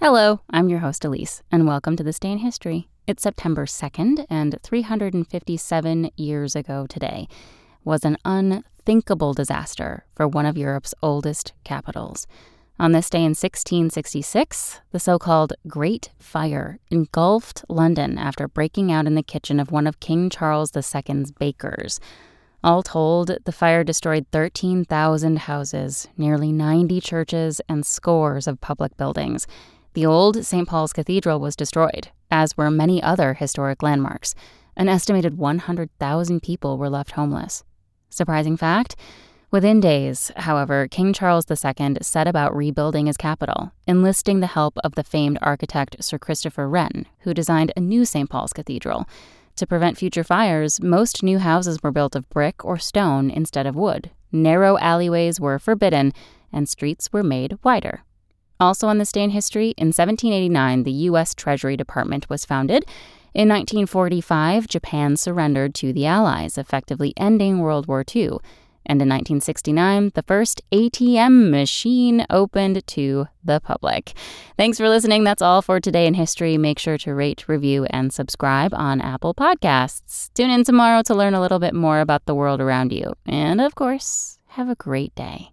Hello, I'm your host Elise, and welcome to This Day in History. It's September 2nd, and 357 years ago today was an unthinkable disaster for one of Europe's oldest capitals. On this day in 1666, the so called Great Fire engulfed London after breaking out in the kitchen of one of King Charles II's bakers. All told, the fire destroyed 13,000 houses, nearly 90 churches, and scores of public buildings. The old St. Paul's Cathedral was destroyed, as were many other historic landmarks. An estimated 100,000 people were left homeless. Surprising fact? Within days, however, King Charles II set about rebuilding his capital, enlisting the help of the famed architect Sir Christopher Wren, who designed a new St. Paul's Cathedral. To prevent future fires, most new houses were built of brick or stone instead of wood. Narrow alleyways were forbidden, and streets were made wider. Also on this day in history, in 1789, the U.S. Treasury Department was founded. In 1945, Japan surrendered to the Allies, effectively ending World War II. And in 1969, the first ATM machine opened to the public. Thanks for listening. That's all for today in history. Make sure to rate, review, and subscribe on Apple Podcasts. Tune in tomorrow to learn a little bit more about the world around you. And of course, have a great day.